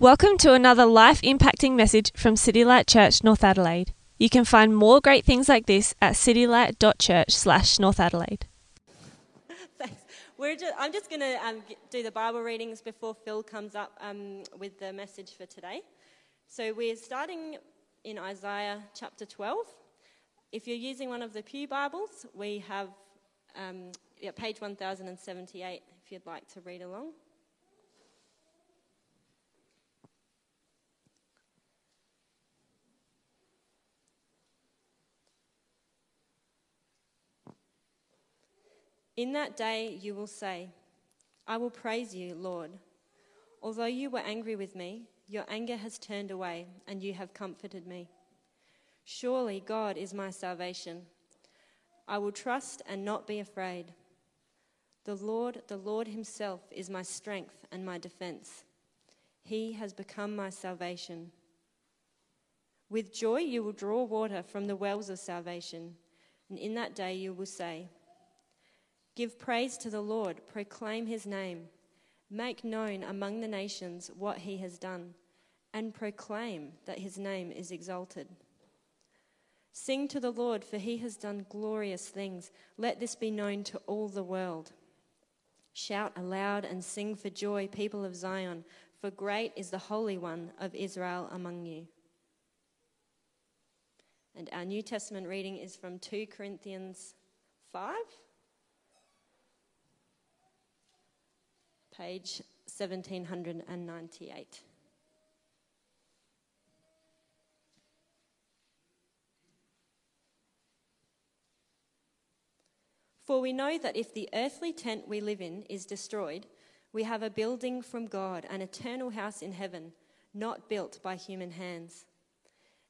Welcome to another life impacting message from City Light Church, North Adelaide. You can find more great things like this at citylight.church slash North Adelaide. Thanks. Just, I'm just going to um, do the Bible readings before Phil comes up um, with the message for today. So we're starting in Isaiah chapter 12. If you're using one of the Pew Bibles, we have um, yeah, page 1078 if you'd like to read along. In that day you will say, I will praise you, Lord. Although you were angry with me, your anger has turned away, and you have comforted me. Surely God is my salvation. I will trust and not be afraid. The Lord, the Lord Himself, is my strength and my defense. He has become my salvation. With joy you will draw water from the wells of salvation, and in that day you will say, Give praise to the Lord, proclaim his name, make known among the nations what he has done, and proclaim that his name is exalted. Sing to the Lord, for he has done glorious things. Let this be known to all the world. Shout aloud and sing for joy, people of Zion, for great is the Holy One of Israel among you. And our New Testament reading is from 2 Corinthians 5. Page 1798. For we know that if the earthly tent we live in is destroyed, we have a building from God, an eternal house in heaven, not built by human hands.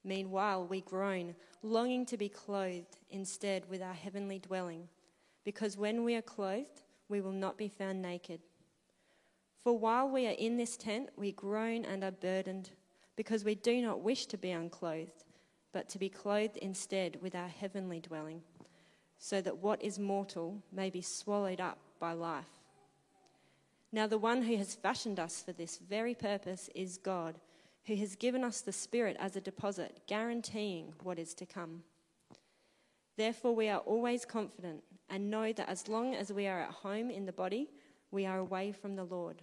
Meanwhile, we groan, longing to be clothed instead with our heavenly dwelling, because when we are clothed, we will not be found naked. For while we are in this tent, we groan and are burdened, because we do not wish to be unclothed, but to be clothed instead with our heavenly dwelling, so that what is mortal may be swallowed up by life. Now, the one who has fashioned us for this very purpose is God, who has given us the Spirit as a deposit, guaranteeing what is to come. Therefore, we are always confident and know that as long as we are at home in the body, we are away from the Lord.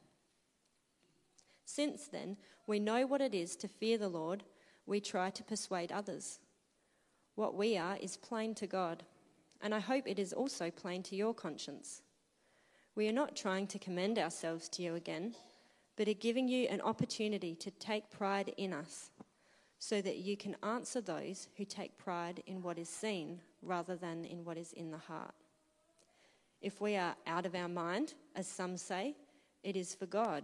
Since then, we know what it is to fear the Lord, we try to persuade others. What we are is plain to God, and I hope it is also plain to your conscience. We are not trying to commend ourselves to you again, but are giving you an opportunity to take pride in us, so that you can answer those who take pride in what is seen rather than in what is in the heart. If we are out of our mind, as some say, it is for God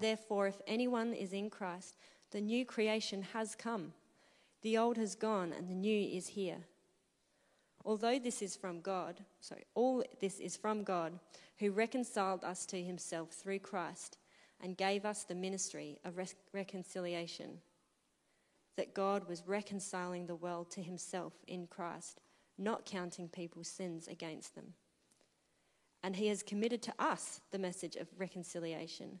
Therefore, if anyone is in Christ, the new creation has come. The old has gone and the new is here. Although this is from God, sorry, all this is from God, who reconciled us to himself through Christ and gave us the ministry of reconciliation. That God was reconciling the world to himself in Christ, not counting people's sins against them. And he has committed to us the message of reconciliation.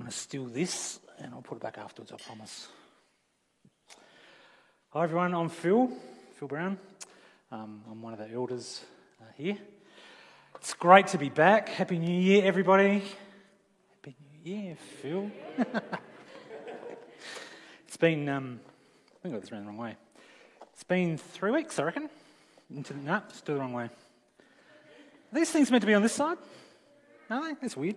To steal this and I'll put it back afterwards, I promise. Hi everyone, I'm Phil, Phil Brown. Um, I'm one of the elders uh, here. It's great to be back. Happy New Year, everybody. Happy New Year, Phil. it's been, um, I think I got this around the wrong way. It's been three weeks, I reckon. Into, no, still the wrong way. Are these things meant to be on this side? They? That's weird.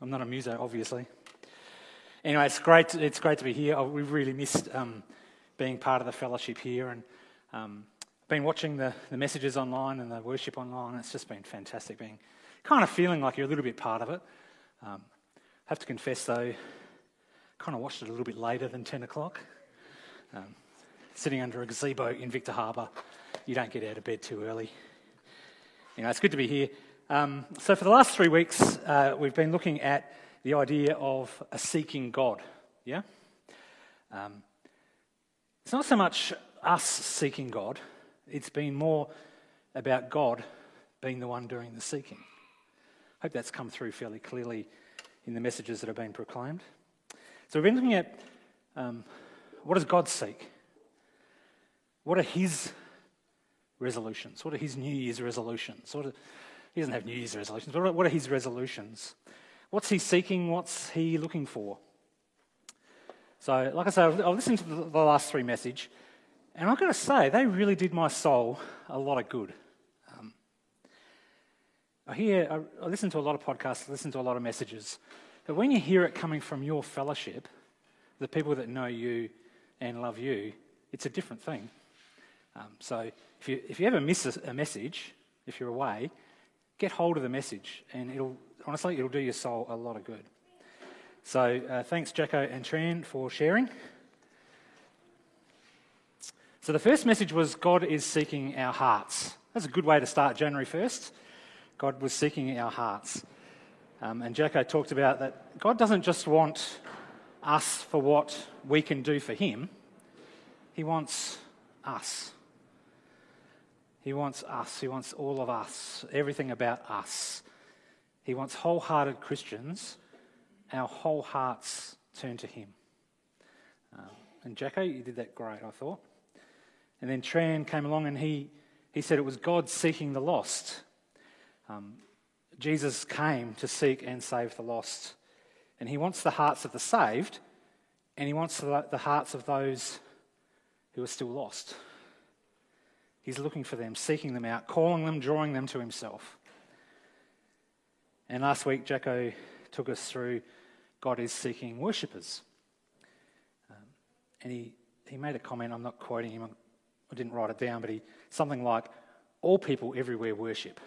I'm not a muso, obviously. Anyway, it's great. To, it's great to be here. We've really missed um, being part of the fellowship here, and um, been watching the, the messages online and the worship online. It's just been fantastic. Being kind of feeling like you're a little bit part of it. Um, I have to confess, though, kind of watched it a little bit later than 10 o'clock. Um, sitting under a gazebo in Victor Harbor, you don't get out of bed too early. You know, it's good to be here. Um, so, for the last three weeks, uh, we've been looking at the idea of a seeking God. Yeah? Um, it's not so much us seeking God, it's been more about God being the one doing the seeking. I hope that's come through fairly clearly in the messages that have been proclaimed. So, we've been looking at um, what does God seek? What are His resolutions? What are His New Year's resolutions? What are, he doesn't have New Year's resolutions, but what are his resolutions? What's he seeking? What's he looking for? So, like I said, I've listened to the last three message, and I've got to say, they really did my soul a lot of good. Um, I hear, I listen to a lot of podcasts, I listen to a lot of messages, but when you hear it coming from your fellowship, the people that know you and love you, it's a different thing. Um, so, if you, if you ever miss a, a message, if you're away, get hold of the message, and it'll honestly it'll do your soul a lot of good. So uh, thanks, Jacko and Tran, for sharing. So the first message was God is seeking our hearts. That's a good way to start January 1st. God was seeking our hearts. Um, and Jacko talked about that God doesn't just want us for what we can do for Him, He wants us. He wants us. He wants all of us, everything about us. He wants wholehearted Christians, our whole hearts turn to Him. Uh, and Jacko, you did that great, I thought. And then Tran came along and he, he said it was God seeking the lost. Um, Jesus came to seek and save the lost. And he wants the hearts of the saved, and he wants the, the hearts of those who are still lost. He's looking for them, seeking them out, calling them, drawing them to himself. And last week, Jacko took us through God is seeking worshippers. Um, and he, he made a comment, I'm not quoting him, I didn't write it down, but he something like, All people everywhere worship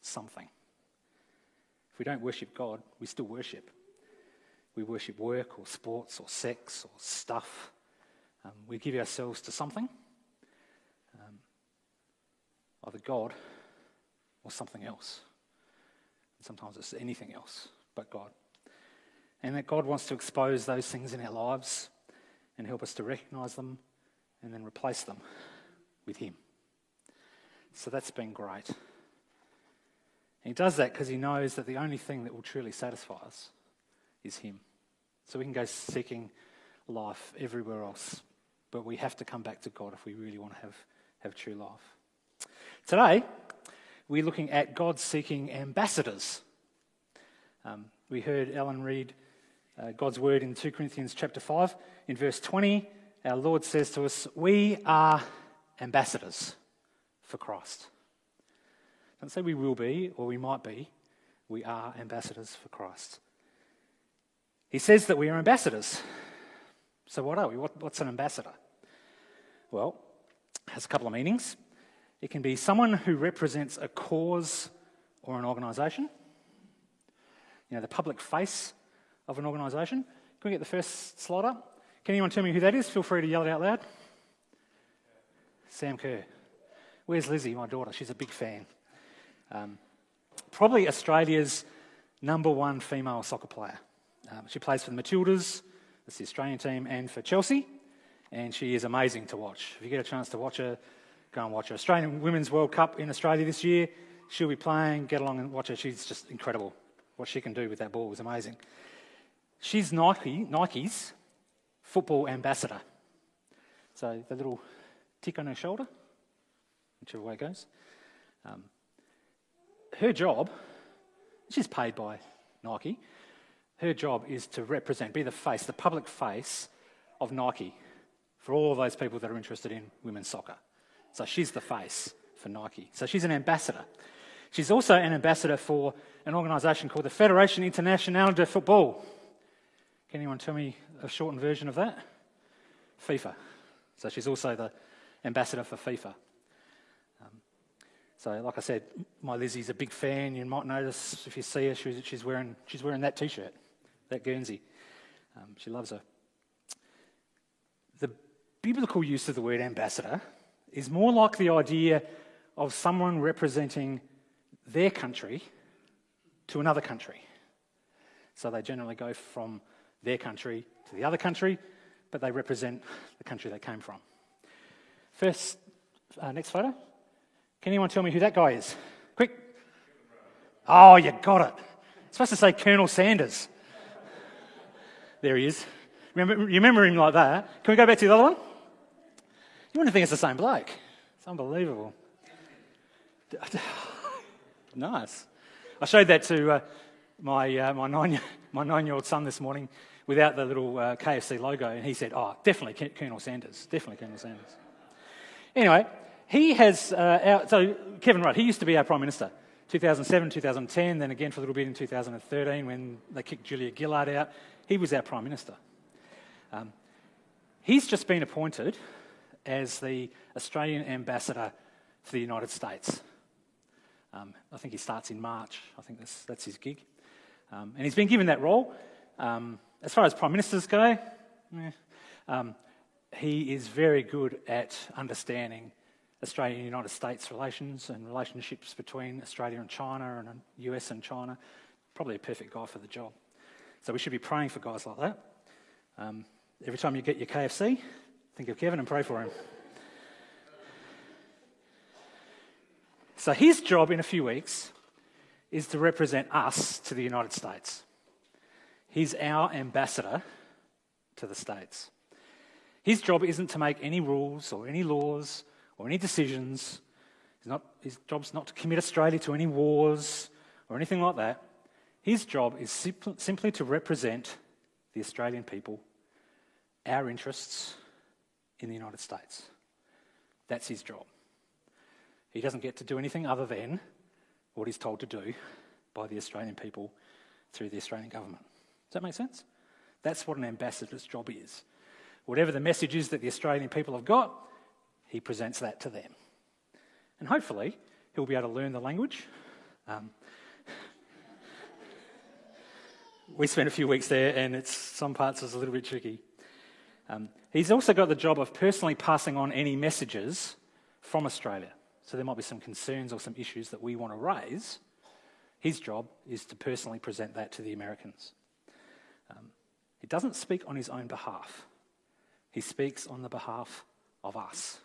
something. If we don't worship God, we still worship. We worship work or sports or sex or stuff. Um, we give ourselves to something either God or something else. And sometimes it's anything else but God. And that God wants to expose those things in our lives and help us to recognize them and then replace them with Him. So that's been great. And he does that because he knows that the only thing that will truly satisfy us is Him. So we can go seeking life everywhere else, but we have to come back to God if we really want to have, have true life. Today, we're looking at God seeking ambassadors. Um, we heard Ellen read uh, God's word in 2 Corinthians chapter 5. In verse 20, our Lord says to us, We are ambassadors for Christ. Don't say we will be or we might be. We are ambassadors for Christ. He says that we are ambassadors. So, what are we? What, what's an ambassador? Well, it has a couple of meanings. It can be someone who represents a cause or an organisation. You know, the public face of an organisation. Can we get the first slide up? Can anyone tell me who that is? Feel free to yell it out loud. Sam Kerr. Where's Lizzie, my daughter? She's a big fan. Um, probably Australia's number one female soccer player. Um, she plays for the Matildas, that's the Australian team, and for Chelsea, and she is amazing to watch. If you get a chance to watch her, go and watch her. Australian Women's World Cup in Australia this year. She'll be playing. Get along and watch her. She's just incredible. what she can do with that ball is amazing. She's Nike, Nike's football ambassador. So the little tick on her shoulder, whichever way it goes. Um, her job, she's paid by Nike, her job is to represent, be the face, the public face of Nike for all of those people that are interested in women's soccer. So she's the face for Nike. So she's an ambassador. She's also an ambassador for an organisation called the Federation Internationale de Football. Can anyone tell me a shortened version of that? FIFA. So she's also the ambassador for FIFA. Um, so, like I said, my Lizzie's a big fan. You might notice if you see her, she's, she's wearing, she's wearing that t shirt, that Guernsey. Um, she loves her. The biblical use of the word ambassador is more like the idea of someone representing their country to another country. So they generally go from their country to the other country, but they represent the country they came from. First, uh, next photo. Can anyone tell me who that guy is? Quick. Oh, you got it. It's supposed to say Colonel Sanders. There he is. Remember, you remember him like that? Can we go back to the other one? You wouldn't think it's the same bloke. It's unbelievable. nice. I showed that to uh, my, uh, my, nine, my nine-year-old son this morning without the little uh, KFC logo, and he said, oh, definitely Colonel Sanders. Definitely Colonel Sanders. Anyway, he has, uh, our, so Kevin Rudd, he used to be our Prime Minister. 2007, 2010, then again for a little bit in 2013 when they kicked Julia Gillard out. He was our Prime Minister. Um, he's just been appointed as the Australian Ambassador for the United States. Um, I think he starts in March. I think that's, that's his gig. Um, and he's been given that role. Um, as far as prime ministers go, um, he is very good at understanding Australia and United States relations and relationships between Australia and China and US and China. Probably a perfect guy for the job. So we should be praying for guys like that. Um, every time you get your KFC, think of Kevin and pray for him. So his job in a few weeks is to represent us to the United States. He's our ambassador to the States. His job isn't to make any rules or any laws or any decisions. Not, his job's not to commit Australia to any wars or anything like that. His job is simply to represent the Australian people, our interests in the United States. That's his job. He doesn't get to do anything other than what he's told to do by the Australian people through the Australian government. Does that make sense? That's what an ambassador's job is. Whatever the message is that the Australian people have got, he presents that to them. And hopefully, he'll be able to learn the language. Um, we spent a few weeks there, and it's, some parts is a little bit tricky. Um, he's also got the job of personally passing on any messages from Australia. So there might be some concerns or some issues that we want to raise. His job is to personally present that to the Americans. Um, he doesn't speak on his own behalf, he speaks on the behalf of us.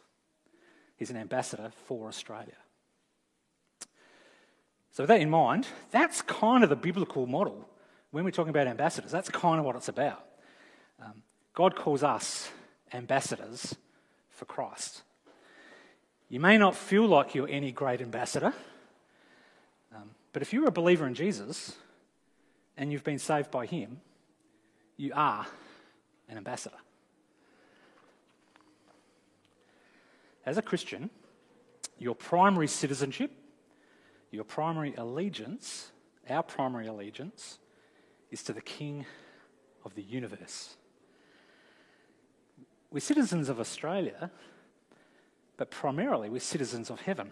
He's an ambassador for Australia. So, with that in mind, that's kind of the biblical model when we're talking about ambassadors. That's kind of what it's about. Um, God calls us ambassadors for Christ. You may not feel like you're any great ambassador, um, but if you're a believer in Jesus and you've been saved by Him, you are an ambassador. As a Christian, your primary citizenship, your primary allegiance, our primary allegiance, is to the King of the universe. We're citizens of Australia but primarily we're citizens of heaven,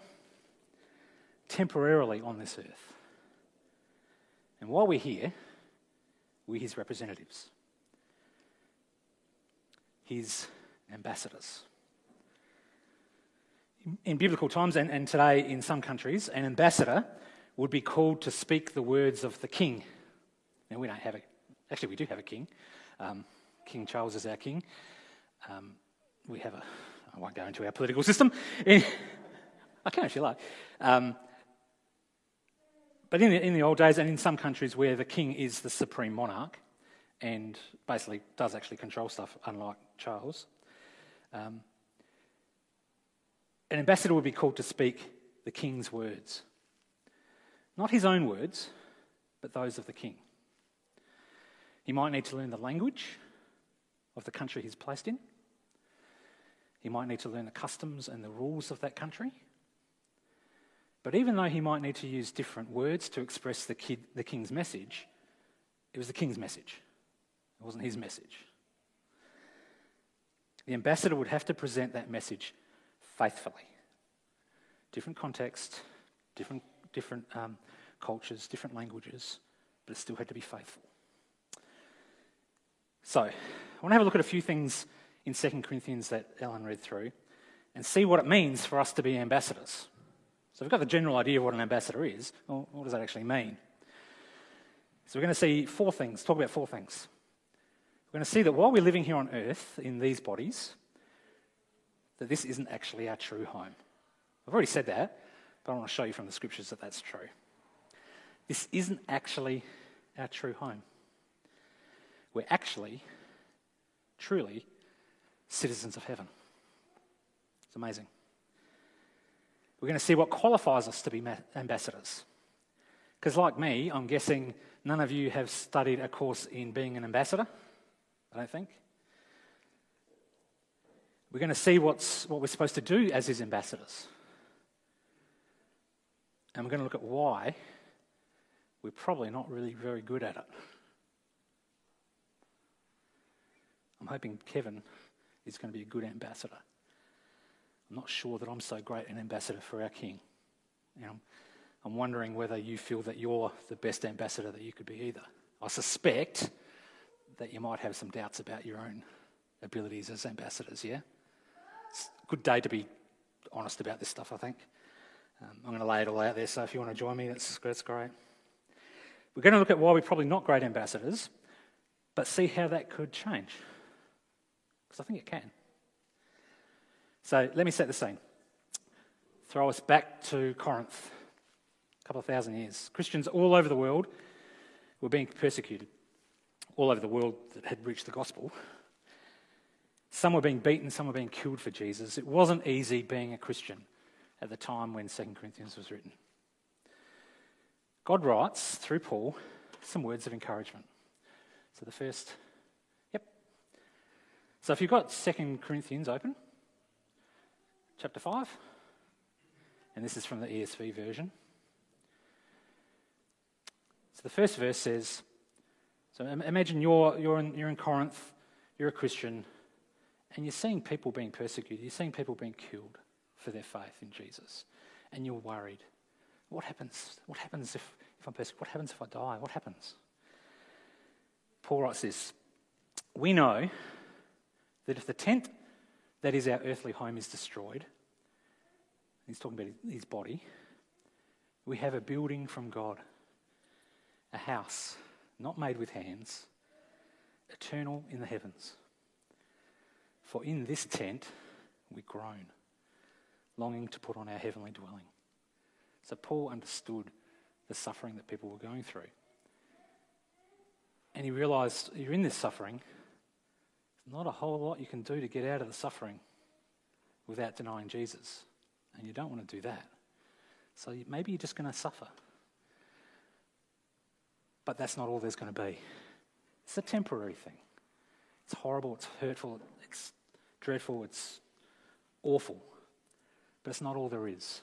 temporarily on this earth. And while we're here, we're his representatives, his ambassadors. In biblical times and, and today in some countries, an ambassador would be called to speak the words of the king. Now, we don't have a, actually, we do have a king. Um, king Charles is our king. Um, we have a I won't go into our political system. I can if you like. Um, But in the, in the old days, and in some countries where the king is the supreme monarch and basically does actually control stuff, unlike Charles, um, an ambassador would be called to speak the king's words. Not his own words, but those of the king. He might need to learn the language of the country he's placed in. He might need to learn the customs and the rules of that country. But even though he might need to use different words to express the, kid, the king's message, it was the king's message. It wasn't his message. The ambassador would have to present that message faithfully. Different context, different, different um, cultures, different languages, but it still had to be faithful. So, want to have a look at a few things in 2 Corinthians that Ellen read through and see what it means for us to be ambassadors. So we've got the general idea of what an ambassador is. Well, what does that actually mean? So we're going to see four things, talk about four things. We're going to see that while we're living here on earth in these bodies, that this isn't actually our true home. I've already said that, but I want to show you from the scriptures that that's true. This isn't actually our true home. We're actually, truly, citizens of heaven. It's amazing. We're going to see what qualifies us to be ambassadors. Because, like me, I'm guessing none of you have studied a course in being an ambassador. I don't think. We're going to see what's, what we're supposed to do as his ambassadors. And we're going to look at why we're probably not really very good at it. I'm hoping Kevin is going to be a good ambassador. I'm not sure that I'm so great an ambassador for our King. I'm wondering whether you feel that you're the best ambassador that you could be either. I suspect that you might have some doubts about your own abilities as ambassadors, yeah? It's a good day to be honest about this stuff, I think. Um, I'm going to lay it all out there, so if you want to join me, that's, that's great. We're going to look at why we're probably not great ambassadors, but see how that could change. Because I think it can. So let me set the scene. Throw us back to Corinth, a couple of thousand years. Christians all over the world were being persecuted, all over the world that had reached the gospel. Some were being beaten, some were being killed for Jesus. It wasn't easy being a Christian at the time when 2 Corinthians was written. God writes through Paul some words of encouragement. So the first. So if you've got 2 Corinthians open, chapter 5. And this is from the ESV version. So the first verse says So imagine you're, you're, in, you're in Corinth, you're a Christian, and you're seeing people being persecuted, you're seeing people being killed for their faith in Jesus, and you're worried. What happens? What happens if, if I'm persecuted? What happens if I die? What happens? Paul writes this We know that if the tent that is, our earthly home is destroyed. He's talking about his body. We have a building from God, a house not made with hands, eternal in the heavens. For in this tent we groan, longing to put on our heavenly dwelling. So Paul understood the suffering that people were going through. And he realized you're in this suffering, not a whole lot you can do to get out of the suffering without denying Jesus. And you don't want to do that. So maybe you're just going to suffer. But that's not all there's going to be. It's a temporary thing. It's horrible, it's hurtful, it's dreadful, it's awful. But it's not all there is.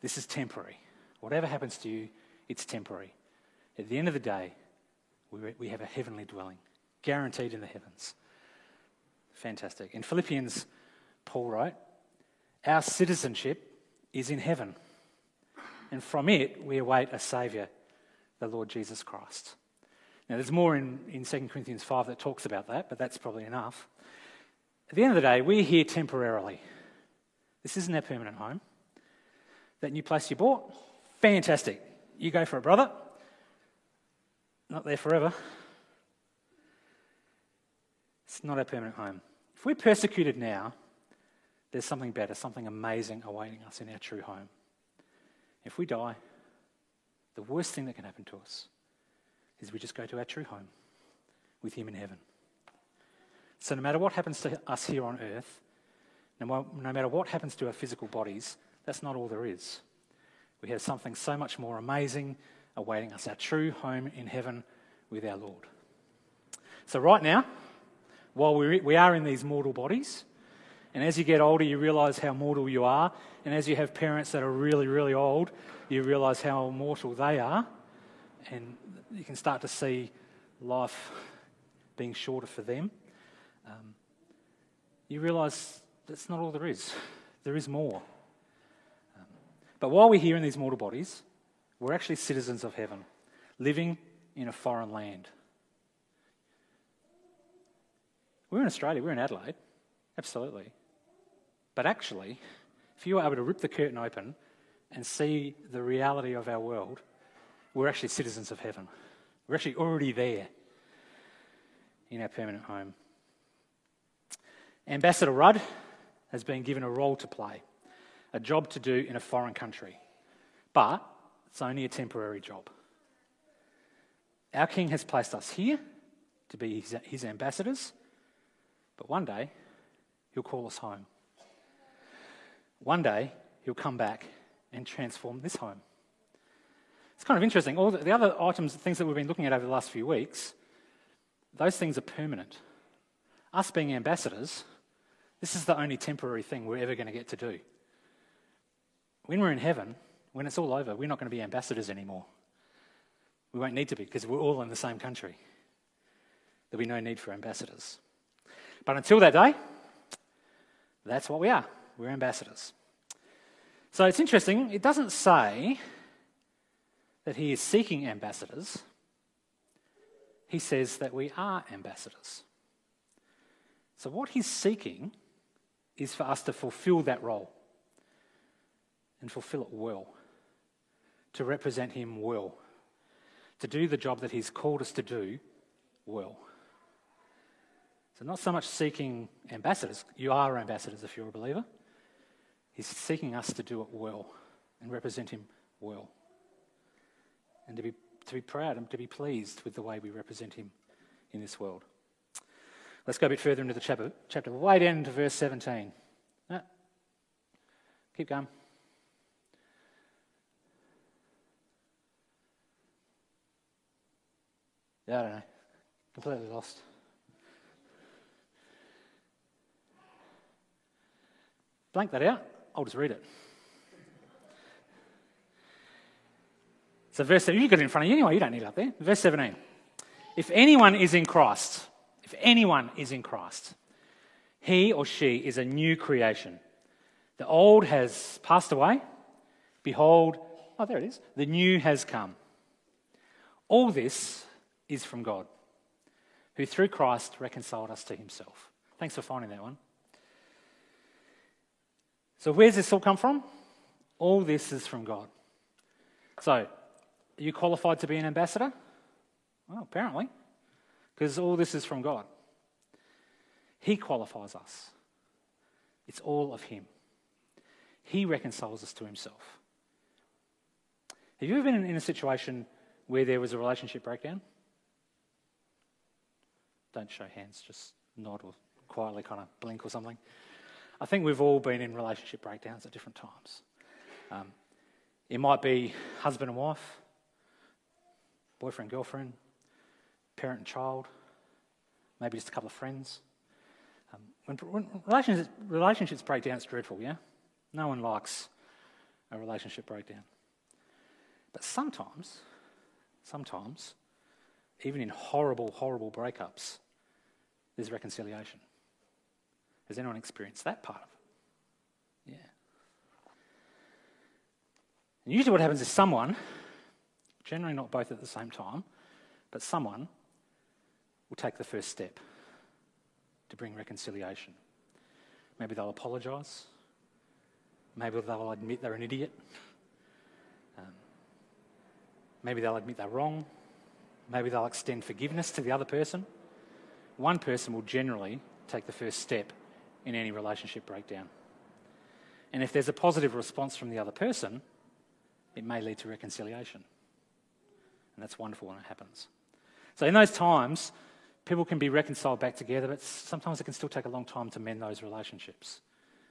This is temporary. Whatever happens to you, it's temporary. At the end of the day, we have a heavenly dwelling, guaranteed in the heavens. Fantastic. In Philippians, Paul wrote, Our citizenship is in heaven, and from it we await a Saviour, the Lord Jesus Christ. Now, there's more in, in 2 Corinthians 5 that talks about that, but that's probably enough. At the end of the day, we're here temporarily. This isn't our permanent home. That new place you bought, fantastic. You go for it, brother. Not there forever. It's not our permanent home. If we're persecuted now, there's something better, something amazing awaiting us in our true home. If we die, the worst thing that can happen to us is we just go to our true home with Him in heaven. So, no matter what happens to us here on earth, no, matter what happens to our physical bodies, that's not all there is. We have something so much more amazing awaiting us our true home in heaven with our Lord. So, right now, while we we are in these mortal bodies, and as you get older, you realize how mortal you are. And as you have parents that are really, really old, you realize how mortal they are. And you can start to see life being shorter for them. Um, you realize that's not all there is, there is more. Um, but while we're here in these mortal bodies, we're actually citizens of heaven, living in a foreign land. We're in Australia, we're in Adelaide, absolutely. But actually, if you were able to rip the curtain open and see the reality of our world, we're actually citizens of heaven. We're actually already there in our permanent home. Ambassador Rudd has been given a role to play, a job to do in a foreign country, but it's only a temporary job. Our King has placed us here to be his, his ambassadors, but one day he'll call us home. One day, he'll come back and transform this home. It's kind of interesting. All the, the other items, things that we've been looking at over the last few weeks, those things are permanent. Us being ambassadors, this is the only temporary thing we're ever going to get to do. When we're in heaven, when it's all over, we're not going to be ambassadors anymore. We won't need to be because we're all in the same country. There'll be no need for ambassadors. But until that day, that's what we are. We're ambassadors. So it's interesting, it doesn't say that he is seeking ambassadors, he says that we are ambassadors. So what he's seeking is for us to fulfill that role and fulfill it well, to represent him well, to do the job that he's called us to do well. So, not so much seeking ambassadors, you are ambassadors if you're a believer. He's seeking us to do it well and represent Him well. And to be, to be proud and to be pleased with the way we represent Him in this world. Let's go a bit further into the chapter, chapter way down into verse 17. No. Keep going. Yeah, I don't know. Completely lost. Blank that out. I'll just read it. So, verse 7, you got it in front of you anyway, you don't need it up there. Verse 17. If anyone is in Christ, if anyone is in Christ, he or she is a new creation. The old has passed away. Behold, oh, there it is. The new has come. All this is from God, who through Christ reconciled us to himself. Thanks for finding that one. So, where's this all come from? All this is from God. So, are you qualified to be an ambassador? Well, apparently, because all this is from God. He qualifies us, it's all of Him. He reconciles us to Himself. Have you ever been in a situation where there was a relationship breakdown? Don't show hands, just nod or quietly kind of blink or something. I think we've all been in relationship breakdowns at different times. Um, it might be husband and wife, boyfriend, girlfriend, parent and child, maybe just a couple of friends. Um, when, when relationships, relationships break down, it's dreadful, yeah? No one likes a relationship breakdown. But sometimes, sometimes, even in horrible, horrible breakups, there's reconciliation. Has anyone experienced that part of it? Yeah. And usually, what happens is someone, generally not both at the same time, but someone will take the first step to bring reconciliation. Maybe they'll apologise. Maybe they'll admit they're an idiot. Um, maybe they'll admit they're wrong. Maybe they'll extend forgiveness to the other person. One person will generally take the first step in any relationship breakdown. And if there's a positive response from the other person, it may lead to reconciliation. And that's wonderful when it happens. So, in those times, people can be reconciled back together, but sometimes it can still take a long time to mend those relationships.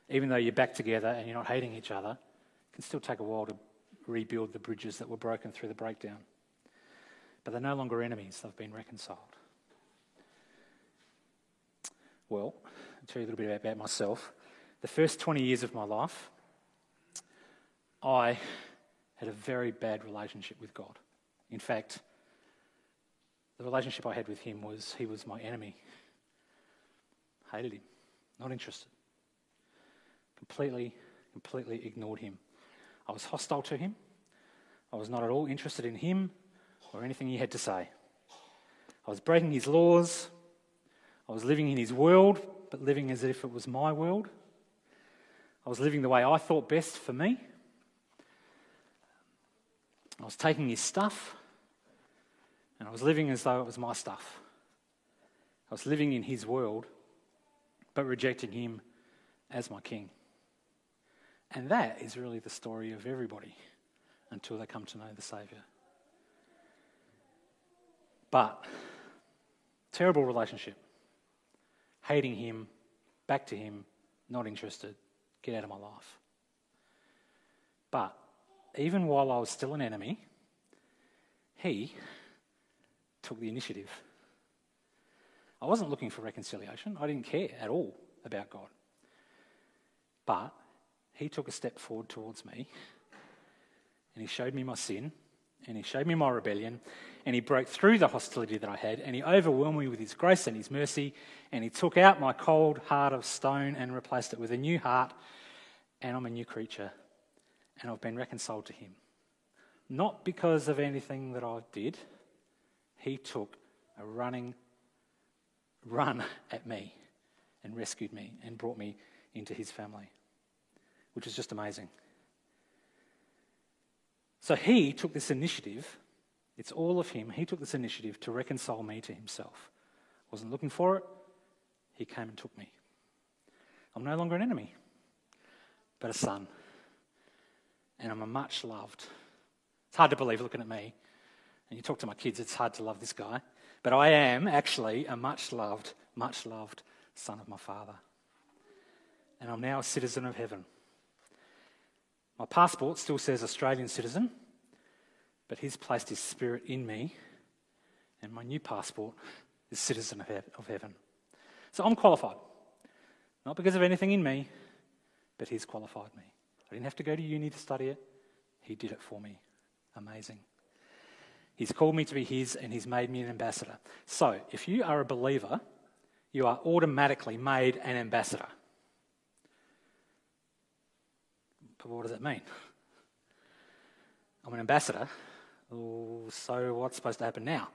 Even though you're back together and you're not hating each other, it can still take a while to rebuild the bridges that were broken through the breakdown. But they're no longer enemies, they've been reconciled. Well, I'll tell you a little bit about myself. The first 20 years of my life, I had a very bad relationship with God. In fact, the relationship I had with him was he was my enemy. Hated him, not interested. Completely, completely ignored him. I was hostile to him. I was not at all interested in him or anything he had to say. I was breaking his laws. I was living in his world, but living as if it was my world. I was living the way I thought best for me. I was taking his stuff and I was living as though it was my stuff. I was living in his world, but rejecting him as my king. And that is really the story of everybody until they come to know the Saviour. But, terrible relationship. Hating him, back to him, not interested, get out of my life. But, even while I was still an enemy, he took the initiative. I wasn't looking for reconciliation. I didn't care at all about God. But he took a step forward towards me and he showed me my sin and he showed me my rebellion and he broke through the hostility that I had and he overwhelmed me with his grace and his mercy and he took out my cold heart of stone and replaced it with a new heart and I'm a new creature and I've been reconciled to him. Not because of anything that I did, he took a running run at me and rescued me and brought me into his family, which is just amazing. So he took this initiative, it's all of him. He took this initiative to reconcile me to himself. Wasn't looking for it, he came and took me. I'm no longer an enemy, but a son. And I'm a much loved. It's hard to believe looking at me, and you talk to my kids, it's hard to love this guy. But I am actually a much loved, much loved son of my father. And I'm now a citizen of heaven. My passport still says Australian citizen, but he's placed his spirit in me, and my new passport is citizen of heaven. So I'm qualified. Not because of anything in me, but he's qualified me. I didn't have to go to uni to study it, he did it for me. Amazing. He's called me to be His and He's made me an ambassador. So, if you are a believer, you are automatically made an ambassador. But what does that mean? I'm an ambassador. so, what's supposed to happen now?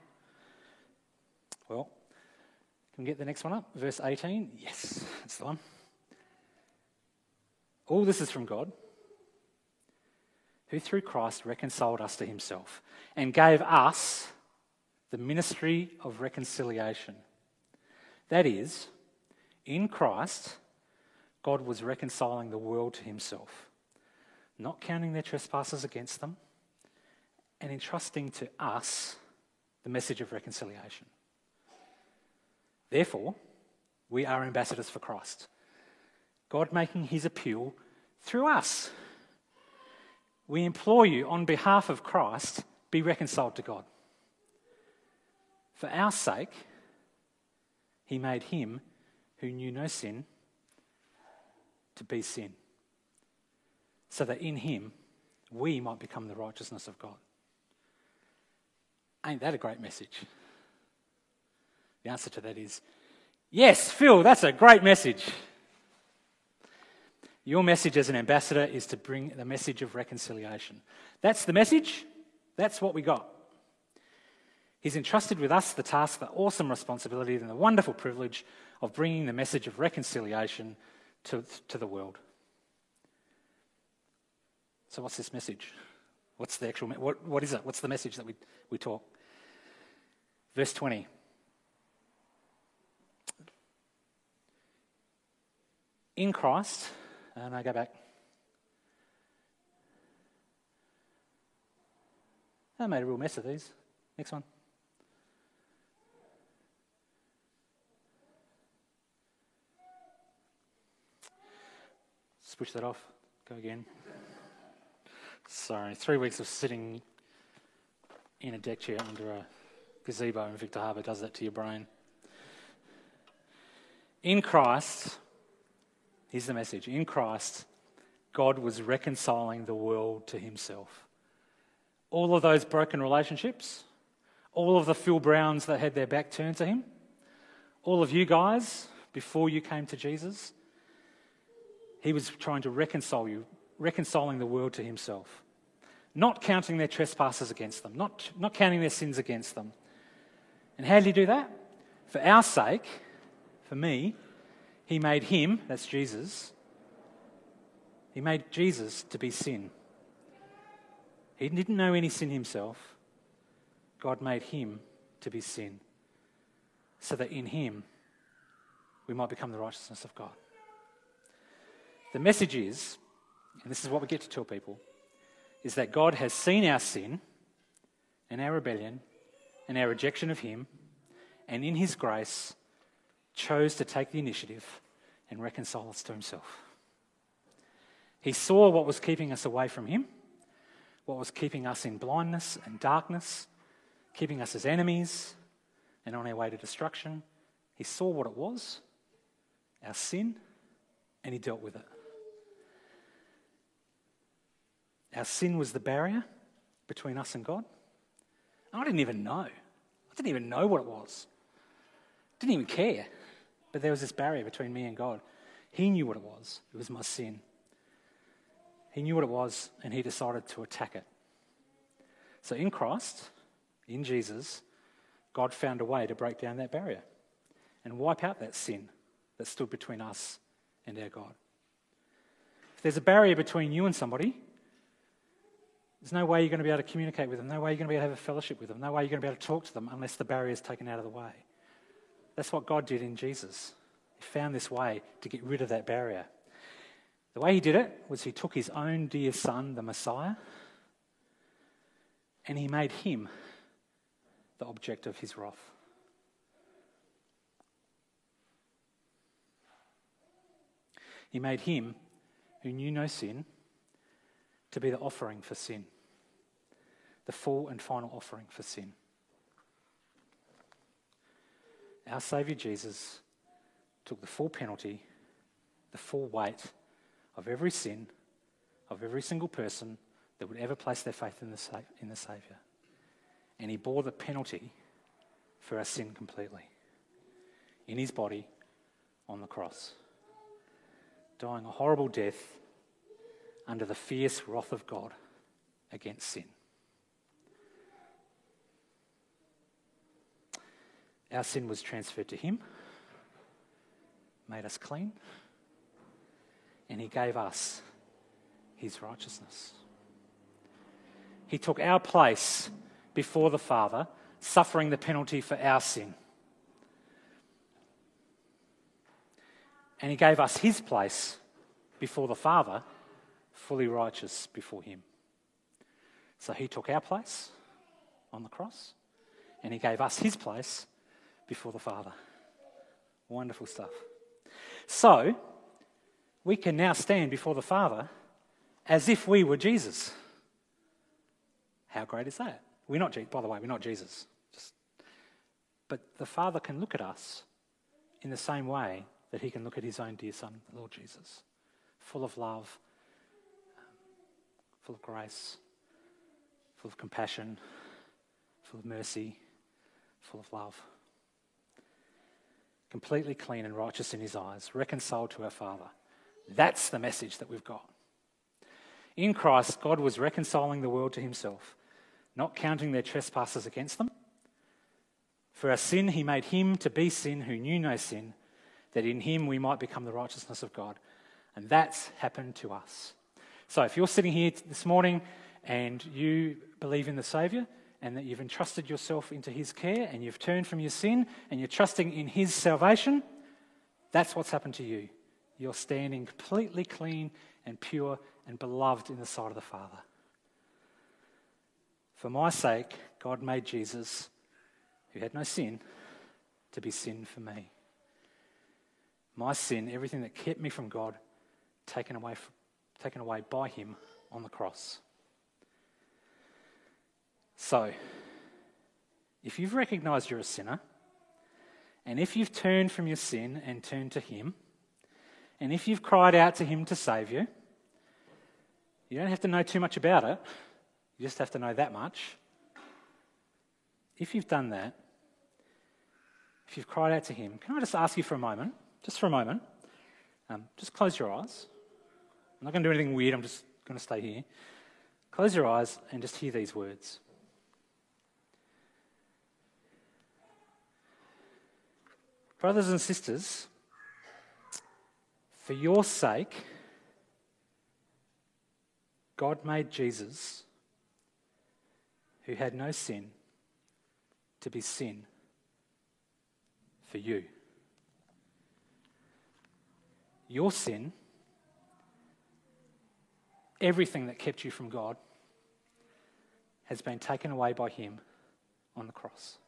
Well, can we get the next one up? Verse 18. Yes, that's the one. All this is from God who through Christ reconciled us to himself and gave us the ministry of reconciliation. That is, in Christ, God was reconciling the world to himself, not counting their trespasses against them, and entrusting to us the message of reconciliation. Therefore, we are ambassadors for Christ, God making his appeal through us we implore you on behalf of Christ, be reconciled to God. For our sake, he made him who knew no sin to be sin, so that in him we might become the righteousness of God. Ain't that a great message? The answer to that is yes, Phil, that's a great message. Your message as an ambassador is to bring the message of reconciliation. That's the message. That's what we got. He's entrusted with us the task, the awesome responsibility, and the wonderful privilege of bringing the message of reconciliation to, to the world. So, what's this message? What's the actual, what, what is it? What's the message that we, we talk? Verse 20. In Christ, and I go back. I made a real mess of these. Next one. Switch that off. Go again. Sorry, three weeks of sitting in a deck chair under a gazebo in Victor Harbor does that to your brain. In Christ, here's the message in Christ, God was reconciling the world to himself. All of those broken relationships, all of the Phil Browns that had their back turned to him, all of you guys before you came to Jesus, he was trying to reconcile you, reconciling the world to himself. Not counting their trespasses against them, not, not counting their sins against them. And how did he do that? For our sake, for me, he made him, that's Jesus, he made Jesus to be sin. He didn't know any sin himself. God made him to be sin so that in him we might become the righteousness of God. The message is, and this is what we get to tell people, is that God has seen our sin and our rebellion and our rejection of Him, and in His grace chose to take the initiative and reconcile us to Himself. He saw what was keeping us away from Him, what was keeping us in blindness and darkness, keeping us as enemies and on our way to destruction. He saw what it was, our sin, and He dealt with it. Our sin was the barrier between us and God. I didn't even know. I didn't even know what it was. Didn't even care. But there was this barrier between me and God. He knew what it was. It was my sin. He knew what it was and he decided to attack it. So in Christ, in Jesus, God found a way to break down that barrier and wipe out that sin that stood between us and our God. If there's a barrier between you and somebody, there's no way you're going to be able to communicate with them, no way you're going to be able to have a fellowship with them, no way you're going to be able to talk to them unless the barrier is taken out of the way. That's what God did in Jesus. He found this way to get rid of that barrier. The way he did it was he took his own dear son, the Messiah, and he made him the object of his wrath. He made him, who knew no sin, to be the offering for sin, the full and final offering for sin. Our Saviour Jesus took the full penalty, the full weight of every sin of every single person that would ever place their faith in the, sa- in the Saviour. And he bore the penalty for our sin completely in his body on the cross, dying a horrible death under the fierce wrath of God against sin. Our sin was transferred to him, made us clean, and he gave us his righteousness. He took our place before the Father, suffering the penalty for our sin. And he gave us his place before the Father fully righteous before Him. So He took our place on the cross and He gave us His place before the Father. Wonderful stuff. So, we can now stand before the Father as if we were Jesus. How great is that? We're not, by the way, we're not Jesus. Just, but the Father can look at us in the same way that He can look at His own dear Son, the Lord Jesus, full of love full of grace, full of compassion, full of mercy, full of love. Completely clean and righteous in his eyes, reconciled to our Father. That's the message that we've got. In Christ, God was reconciling the world to himself, not counting their trespasses against them. For our sin, he made him to be sin who knew no sin, that in him we might become the righteousness of God. And that's happened to us. So if you're sitting here this morning and you believe in the Saviour and that you've entrusted yourself into His care and you've turned from your sin and you're trusting in His salvation, that's what's happened to you. You're standing completely clean and pure and beloved in the sight of the Father. For my sake, God made Jesus, who had no sin, to be sin for me. My sin, everything that kept me from God, taken away, taken away by Him on the cross. So, if you've recognized you're a sinner, and if you've turned from your sin and turned to Him, and if you've cried out to Him to save you, you don't have to know too much about it. You just have to know that much. If you've done that, if you've cried out to Him, can I just ask you for a moment, just for a moment, um, just close your eyes. I'm not going to do anything weird, I'm just going to stay here. Close your eyes and just hear these words. Brothers and sisters, for your sake, God made Jesus, who had no sin, to be sin for you. Your sin, everything that kept you from God, has been taken away by Him on the cross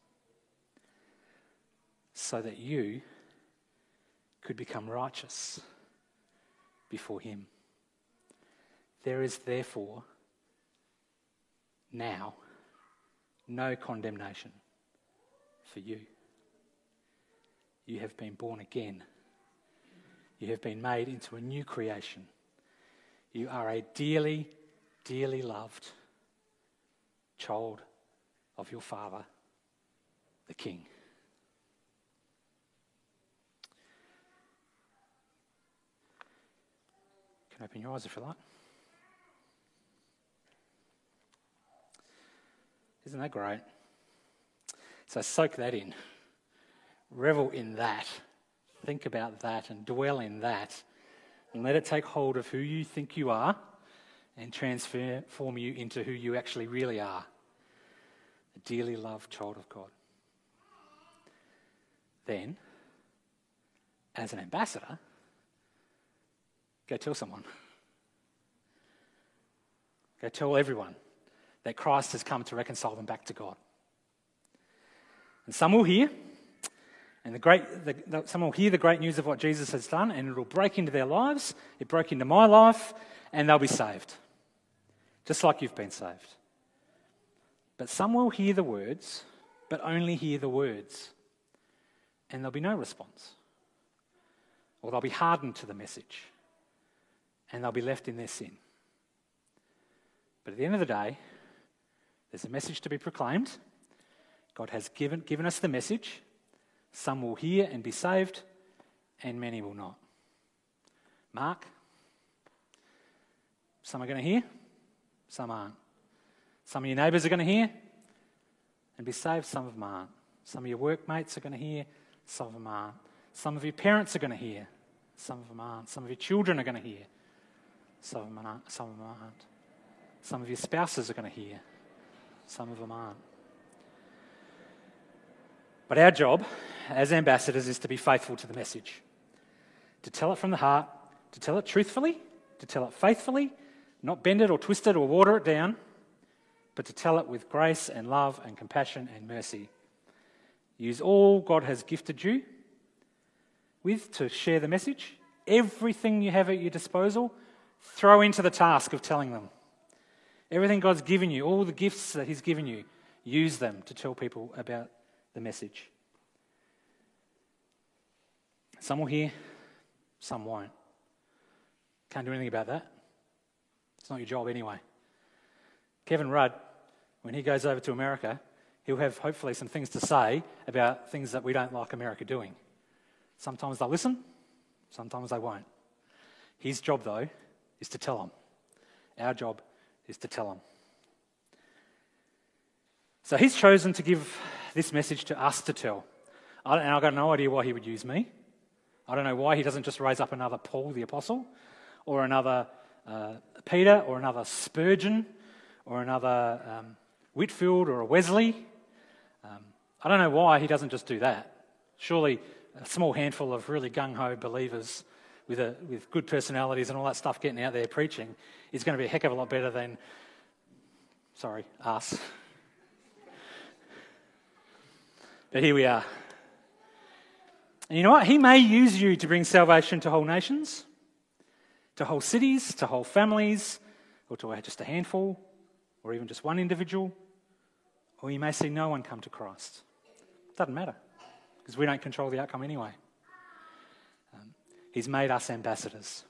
so that you could become righteous before Him. There is therefore now no condemnation for you. You have been born again. You have been made into a new creation. You are a dearly, dearly loved child of your Father, the King. Can open your eyes if you like. Isn't that great? So soak that in. Revel in that. Think about that and dwell in that. And let it take hold of who you think you are and transform you into who you actually really are a dearly loved child of God. Then, as an ambassador, Go tell someone. Go tell everyone that Christ has come to reconcile them back to God. And some will hear, and the great, the, the, some will hear the great news of what Jesus has done, and it will break into their lives. It broke into my life, and they'll be saved, just like you've been saved. But some will hear the words, but only hear the words, and there'll be no response, or they'll be hardened to the message and they'll be left in their sin. But at the end of the day, there's a message to be proclaimed. God has given, given us the message. Some will hear and be saved, and many will not. Mark, some are going to hear, some aren't. Some of your neighbours are going to hear and be saved, some of them aren't. Some of your workmates are going to hear, some of them aren't. Some of your parents are going to hear, some of them aren't. Some of your children are going to hear, some of them aren't. Some of them aren't. Some of your spouses are going to hear. Some of them aren't. But our job as ambassadors is to be faithful to the message, to tell it from the heart, to tell it truthfully, to tell it faithfully, not bend it or twist it or water it down, but to tell it with grace and love and compassion and mercy. Use all God has gifted you with to share the message. Everything you have at your disposal throw into the task of telling them. Everything God's given you, all the gifts that He's given you, use them to tell people about the message. Some will hear, some won't. Can't do anything about that. It's not your job anyway. Kevin Rudd, when he goes over to America, he'll have hopefully some things to say about things that we don't like America doing. Sometimes they'll listen, sometimes they won't. His job, though, is to tell them. Our job is to tell them. So he's chosen to give this message to us to tell. and I've got no idea why he would use me. I don't know why he doesn't just raise up another Paul the Apostle or another uh, Peter or another Spurgeon or another um, Whitefield or a Wesley. Um, I don't know why he doesn't just do that. Surely a small handful of really gung ho believers with, a, with good personalities and all that stuff getting out there preaching is going to be a heck of a lot better than, sorry, us. But here we are. And you know what? He may use you to bring salvation to whole nations, to whole cities, to whole families, or to just a handful, or even just one individual. Or you may see no one come to Christ. Doesn't matter, because we don't control the outcome anyway. He's made us ambassadors.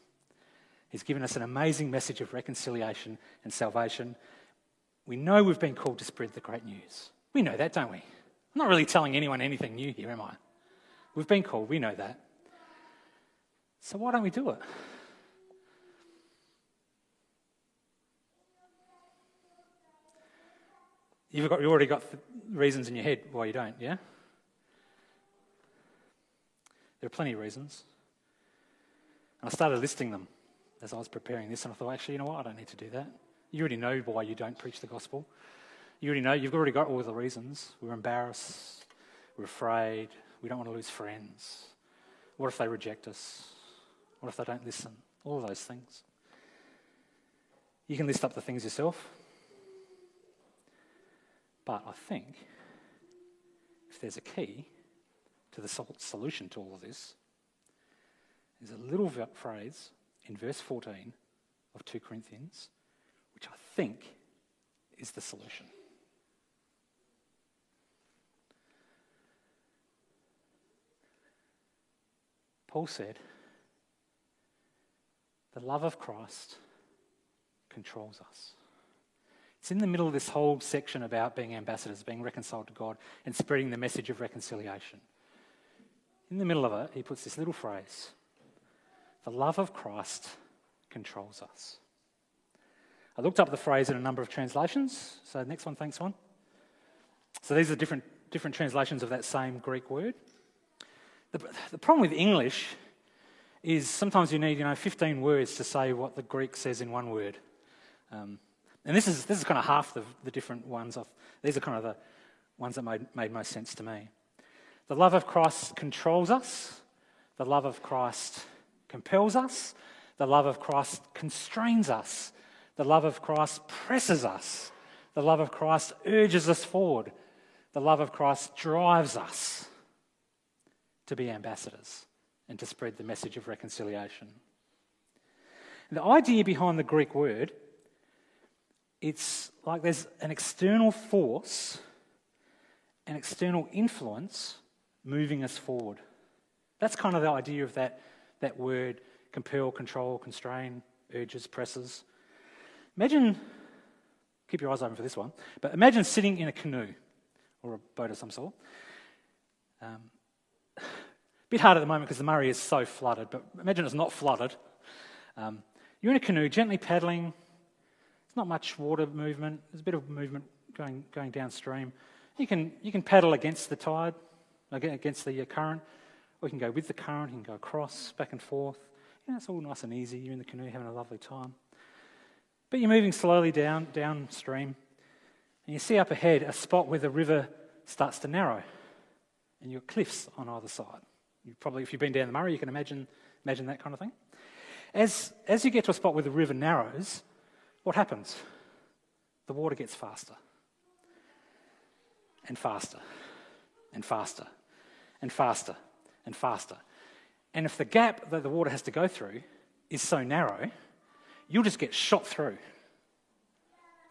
He's given us an amazing message of reconciliation and salvation. We know we've been called to spread the great news. We know that, don't we? I'm not really telling anyone anything new here, am I? We've been called, we know that. So why don't we do it? You've, got, you already got reasons in your head why you don't, yeah? There are plenty of reasons. I started listing them as I was preparing this, and I thought, actually, you know what? I don't need to do that. You already know why you don't preach the gospel. You already know, you've already got all the reasons. We're embarrassed, we're afraid, we don't want to lose friends. What if they reject us? What if they don't listen? All of those things. You can list up the things yourself. But I think if there's a key to the solution to all of this, there's a little phrase in verse 14 of 2 Corinthians, which I think is the solution. Paul said, The love of Christ controls us. It's in the middle of this whole section about being ambassadors, being reconciled to God, and spreading the message of reconciliation. In the middle of it, he puts this little phrase The love of Christ controls us. I looked up the phrase in a number of translations. So, next one, thanks, one. So, these are different, different translations of that same Greek word. The, the problem with English is sometimes you need, you know, 15 words to say what the Greek says in one word. Um, and this is, this is kind of half the, the different ones. Of, these are kind of the ones that made, made most sense to me. The love of Christ controls us. The love of Christ compels us. The love of Christ constrains us. The love of Christ presses us. The love of Christ urges us forward. The love of Christ drives us to be ambassadors and to spread the message of reconciliation. The idea behind the Greek word, it's like there's an external force, an external influence moving us forward. That's kind of the idea of that, that word compel, control, constrain, urges, presses. Imagine, keep your eyes open for this one, but imagine sitting in a canoe or a boat of some sort. Um, bit hard at the moment because the Murray is so flooded, but imagine it's not flooded. Um, you're in a canoe, gently paddling. There's not much water movement. There's a bit of movement going, going downstream. You can, you can paddle against the tide, against the uh, current, you can go with the current, you can go across, back and forth. You know, it's all nice and easy. You're in the canoe having a lovely time. But you're moving slowly down downstream, and you see up ahead a spot where the river starts to narrow, and you've got cliffs on either side. You probably, if you've been down the Murray, you can imagine, imagine that kind of thing. As, as you get to a spot where the river narrows, what happens? The water gets faster and faster and faster and faster and faster. And if the gap that the water has to go through is so narrow, you'll just get shot through.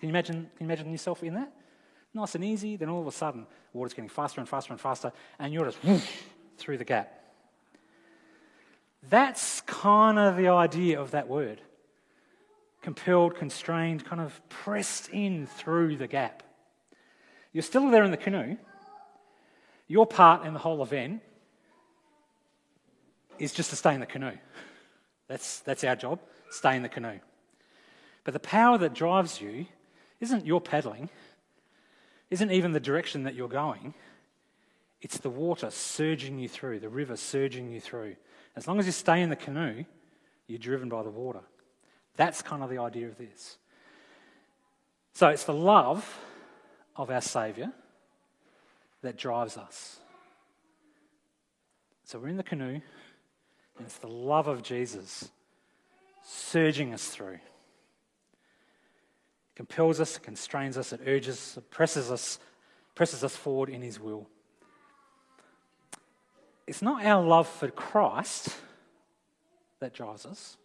Can you imagine, can you imagine yourself in that? Nice and easy, then all of a sudden, water's getting faster and faster and faster, and you're just whoosh, through the gap. That's kind of the idea of that word compelled, constrained, kind of pressed in through the gap. You're still there in the canoe. Your part in the whole event is just to stay in the canoe. That's, that's our job, stay in the canoe. But the power that drives you isn't your paddling, isn't even the direction that you're going. It's the water surging you through, the river surging you through. As long as you stay in the canoe, you're driven by the water. That's kind of the idea of this. So it's the love of our Saviour that drives us. So we're in the canoe, and it's the love of Jesus surging us through. It compels us, it constrains us, it urges, it presses us, presses us forward in His will. it's not our love for Christ that drives us.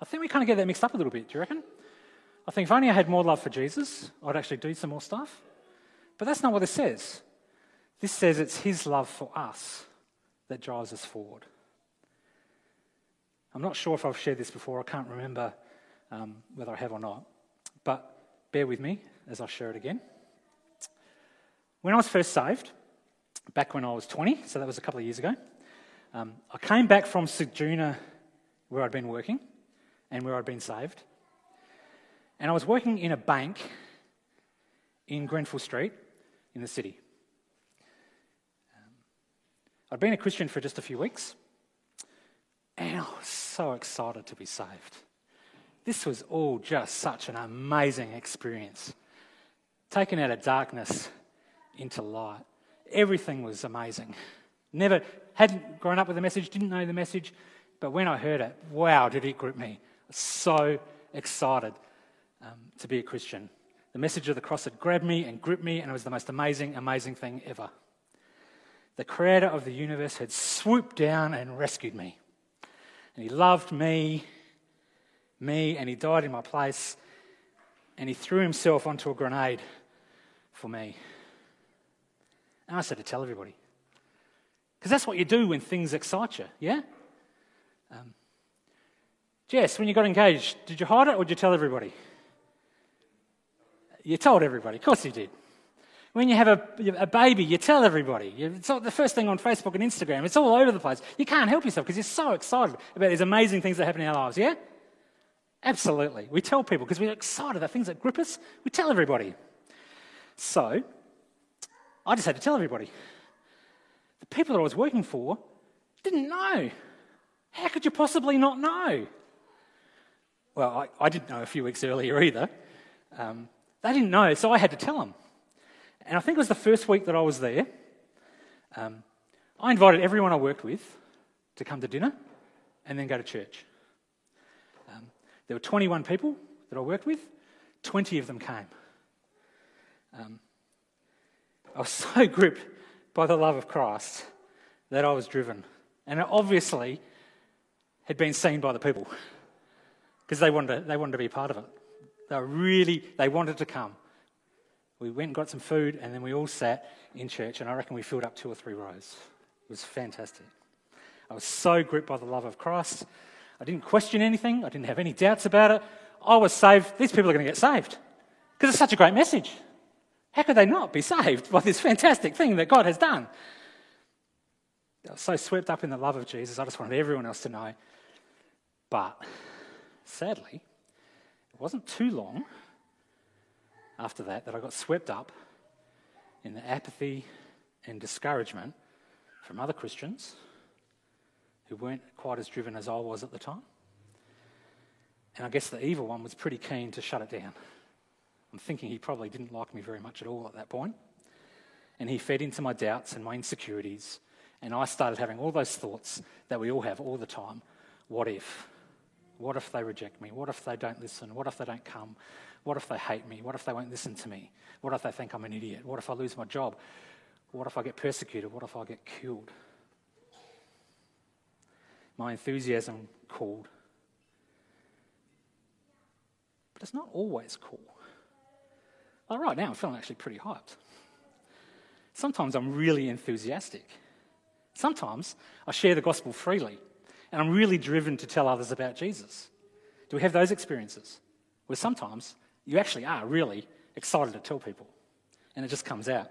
I think we kind of get that mixed up a little bit, do you reckon? I think if only I had more love for Jesus, I'd actually do some more stuff. But that's not what this says. This says it's His love for us that drives us forward. I'm not sure if I've shared this before, I can't remember um, whether I have or not, but bear with me as I share it again. When I was first saved, back when I was 20, so that was a couple of years ago, um, I came back from Ceduna, where I'd been working and where I'd been saved. And I was working in a bank in Grenfell Street in the city. Um, I'd been a Christian for just a few weeks, and I was so excited to be saved. This was all just such an amazing experience. Taken out of darkness into light. Everything was amazing. Never hadn't grown up with the message, didn't know the message, but when I heard it, wow, did it grip me. So excited um, to be a Christian. The message of the cross had grabbed me and gripped me, and it was the most amazing, amazing thing ever. The creator of the universe had swooped down and rescued me. And he loved me, me, and he died in my place, and he threw himself onto a grenade for me. And I said to tell everybody. Because that's what you do when things excite you, yeah? Um, Jess, when you got engaged, did you hide it or did you tell everybody? You told everybody. Of course you did. When you have a, a baby, you tell everybody. It's the first thing on Facebook and Instagram. It's all over the place. You can't help yourself because you're so excited about these amazing things that happen in our lives, yeah? Absolutely. We tell people because we're excited about things that grip us. We tell everybody. So, I just had to tell everybody. The people that I was working for didn't know. How could you possibly not know? Well, I, I didn't know a few weeks earlier either. Um, they didn't know, so I had to tell them. And I think it was the first week that I was there. Um, I invited everyone I worked with to come to dinner and then go to church. Um, there were 21 people that I worked with, 20 of them came. Um, I was so gripped by the love of Christ that I was driven. And it obviously had been seen by the people because they wanted, to, they wanted to be part of it. They really, they wanted to come. We went and got some food and then we all sat in church and I reckon we filled up two or three rows. It was fantastic. I was so gripped by the love of Christ. I didn't question anything. I didn't have any doubts about it. I was saved. These people are going to get saved because it's such a great message. How could they not be saved by this fantastic thing that God has done? I was so swept up in the love of Jesus, I just wanted everyone else to know. But sadly, it wasn't too long after that that I got swept up in the apathy and discouragement from other Christians who weren't quite as driven as I was at the time. And I guess the evil one was pretty keen to shut it down. I'm thinking he probably didn't like me very much at all at that point. And he fed into my doubts and my insecurities. And I started having all those thoughts that we all have all the time. What if? What if they reject me? What if they don't listen? What if they don't come? What if they hate me? What if they won't listen to me? What if they think I'm an idiot? What if I lose my job? What if I get persecuted? What if I get killed? My enthusiasm cooled. But it's not always cool. Like right now, I'm feeling actually pretty hyped. Sometimes I'm really enthusiastic. Sometimes I share the gospel freely and I'm really driven to tell others about Jesus. Do we have those experiences? Where sometimes you actually are really excited to tell people and it just comes out.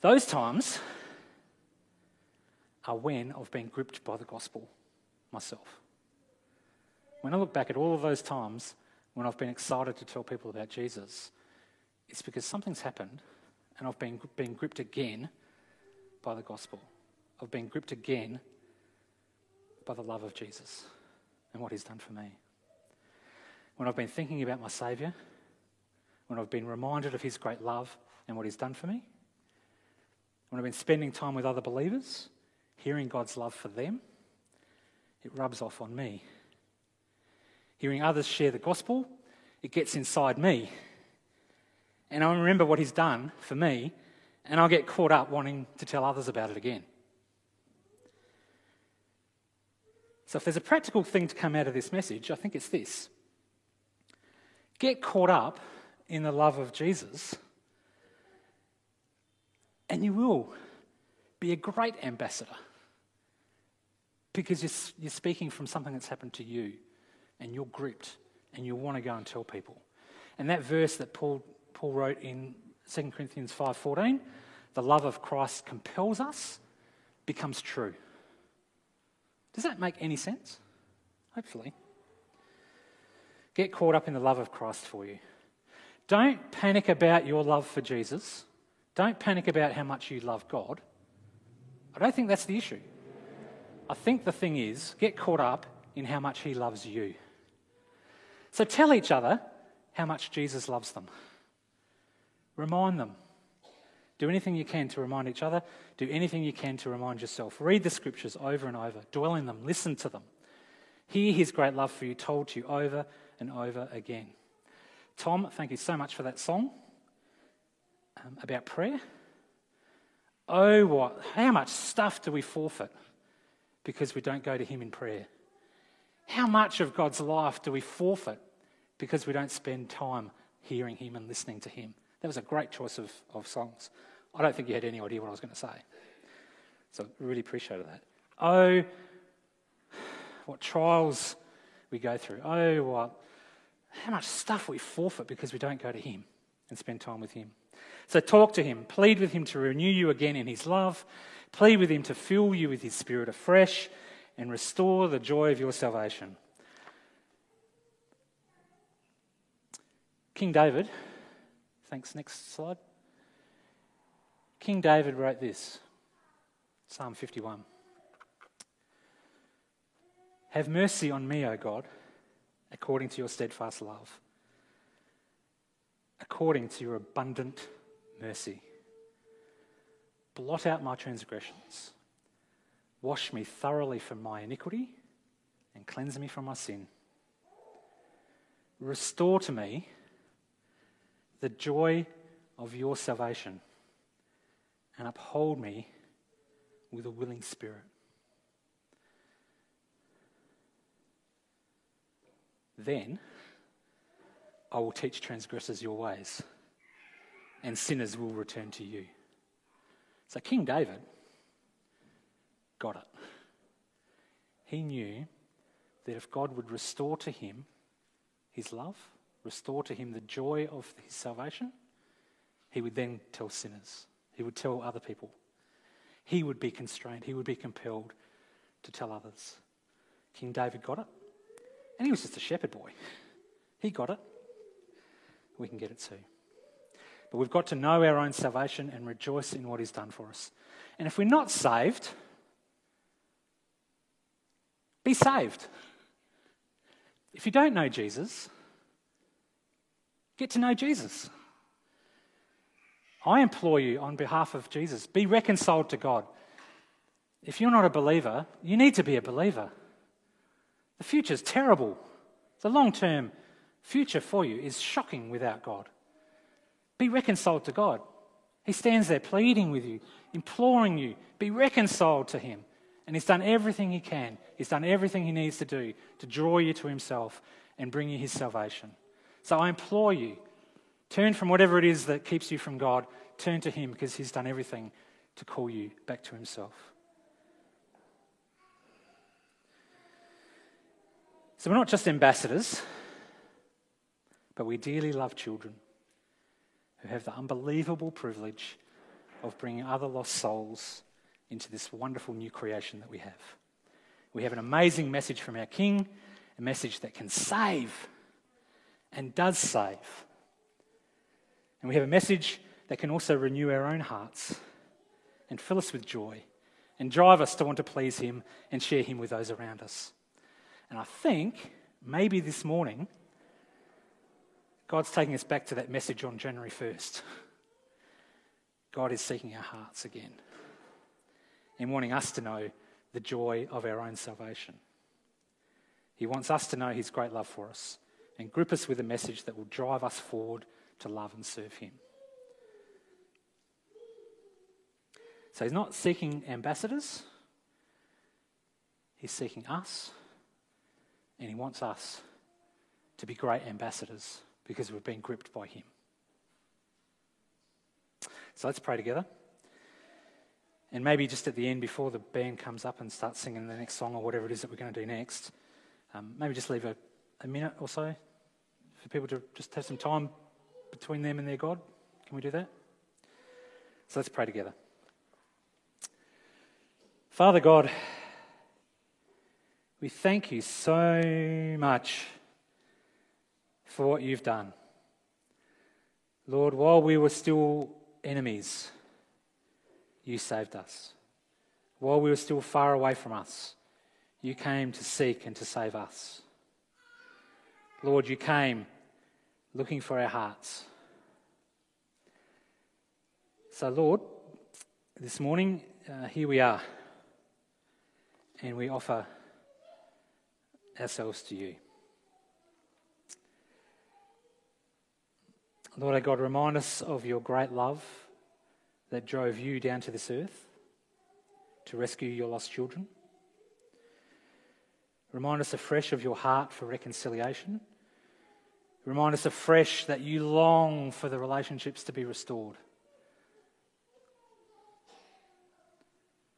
Those times are when I've been gripped by the gospel myself. When I look back at all of those times when I've been excited to tell people about Jesus, it's because something's happened and I've been, been gripped again by the gospel. I've been gripped again by the love of Jesus and what he's done for me. When I've been thinking about my Saviour, when I've been reminded of his great love and what he's done for me, when I've been spending time with other believers, hearing God's love for them, it rubs off on me Hearing others share the gospel, it gets inside me. And I remember what he's done for me, and I'll get caught up wanting to tell others about it again. So, if there's a practical thing to come out of this message, I think it's this get caught up in the love of Jesus, and you will be a great ambassador because you're, you're speaking from something that's happened to you and you're gripped and you want to go and tell people. And that verse that Paul, Paul wrote in 2 Corinthians 5:14, the love of Christ compels us, becomes true. Does that make any sense? Hopefully. Get caught up in the love of Christ for you. Don't panic about your love for Jesus. Don't panic about how much you love God. I don't think that's the issue. I think the thing is, get caught up in how much He loves you. So tell each other how much Jesus loves them. Remind them. Do anything you can to remind each other. Do anything you can to remind yourself. Read the scriptures over and over. Dwell in them. Listen to them. Hear his great love for you told to you over and over again. Tom, thank you so much for that song um, about prayer. Oh, what, how much stuff do we forfeit because we don't go to him in prayer? How much of God's life do we forfeit because we don't spend time hearing him and listening to him? That was a great choice of, of songs. I don't think you had any idea what I was going to say. So I really appreciated that. Oh, what trials we go through. Oh, what, how much stuff we forfeit because we don't go to Him and spend time with Him. So talk to Him, plead with Him to renew you again in His love, plead with Him to fill you with His Spirit afresh and restore the joy of your salvation. King David Thanks. Next slide. King David wrote this Psalm 51. Have mercy on me, O God, according to your steadfast love, according to your abundant mercy. Blot out my transgressions. Wash me thoroughly from my iniquity and cleanse me from my sin. Restore to me the joy of your salvation and uphold me with a willing spirit. Then I will teach transgressors your ways, and sinners will return to you. So King David got it. He knew that if God would restore to him his love, restore to him the joy of his salvation, he would then tell sinners. He would tell other people. He would be constrained. He would be compelled to tell others. King David got it. And he was just a shepherd boy. He got it. We can get it too. But we've got to know our own salvation and rejoice in what he's done for us. And if we're not saved, be saved. If you don't know Jesus, Get to know Jesus. I implore you on behalf of Jesus be reconciled to God. If you're not a believer, you need to be a believer. The future is terrible. The long term future for you is shocking without God. Be reconciled to God. He stands there pleading with you, imploring you, be reconciled to Him. And He's done everything He can. He's done everything He needs to do to draw you to Himself and bring you His salvation. So I implore you, turn from whatever it is that keeps you from God, turn to Him because He's done everything to call you back to Himself. So we're not just ambassadors, but we dearly love children who have the unbelievable privilege of bringing other lost souls into this wonderful new creation that we have. We have an amazing message from our King, a message that can save and does save. And we have a message that can also renew our own hearts and fill us with joy and drive us to want to please Him and share Him with those around us. And I think maybe this morning, God's taking us back to that message on January 1st. God is seeking our hearts again and wanting us to know the joy of our own salvation. He wants us to know His great love for us and grip us with a message that will drive us forward to love and serve Him. So he's not seeking ambassadors, he's seeking us, and he wants us to be great ambassadors because we've been gripped by him. So let's pray together. And maybe just at the end, before the band comes up and starts singing the next song or whatever it is that we're going to do next, um, maybe just leave a, a minute or so for people to just have some time between them and their God. Can we do that? So let's pray together. Father God, we thank you so much for what you've done. Lord, while we were still enemies, you saved us. While we were still far away from us, you came to seek and to save us. Lord, you came looking for our hearts. So, Lord, this morning, uh, here we are, and we offer ourselves to you. Lord our God, remind us of your great love that drove you down to this earth to rescue your lost children. Remind us afresh of your heart for reconciliation. Remind us afresh that you long for the relationships to be restored.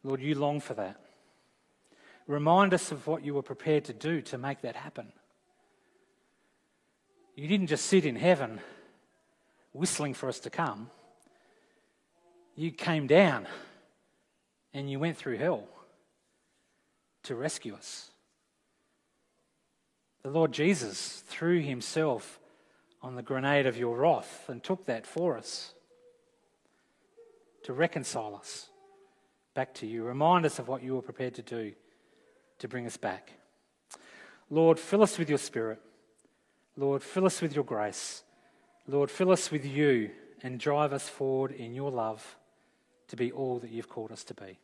Lord, you long for that. Remind us of what you were prepared to do to make that happen. You didn't just sit in heaven whistling for us to come. You came down and you went through hell to rescue us. The Lord Jesus threw himself on the grenade of your wrath and took that for us to reconcile us back to you. Remind us of what you were prepared to do to bring us back. Lord, fill us with your spirit. Lord, fill us with your grace. Lord, fill us with you and drive us forward in your love to be all that you've called us to be.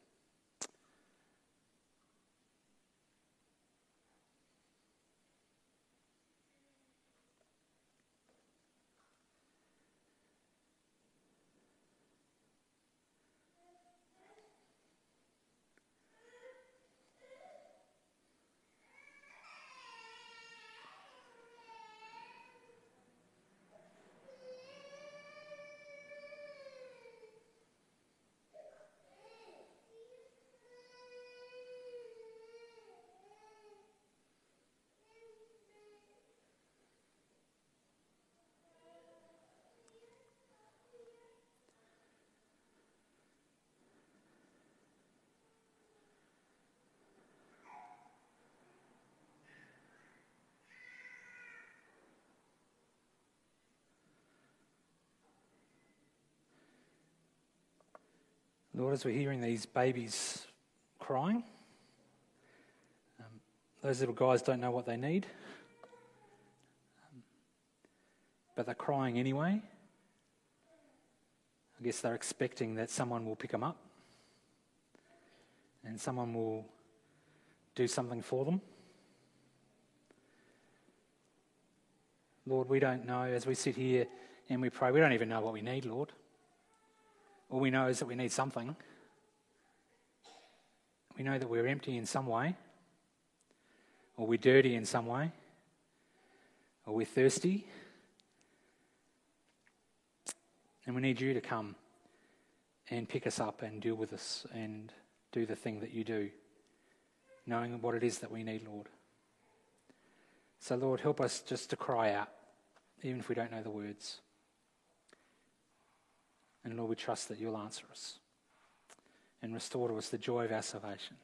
Lord, as we're hearing these babies crying, um, those little guys don't know what they need, um, but they're crying anyway. I guess they're expecting that someone will pick them up and someone will do something for them. Lord, we don't know as we sit here and we pray, we don't even know what we need, Lord. All we know is that we need something. We know that we're empty in some way, or we're dirty in some way, or we're thirsty. And we need you to come and pick us up and deal with us and do the thing that you do, knowing what it is that we need, Lord. So, Lord, help us just to cry out, even if we don't know the words. And Lord, we trust that you'll answer us and restore to us the joy of our salvation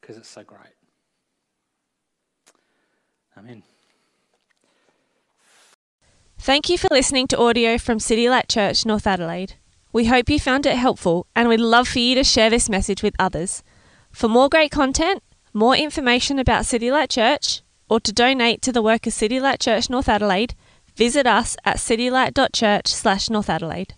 because it's so great. Amen. Thank you for listening to audio from City Light Church, North Adelaide. We hope you found it helpful and we'd love for you to share this message with others. For more great content, more information about City Light Church, or to donate to the work of City Light Church North Adelaide, visit us at citylight.church slash North Adelaide.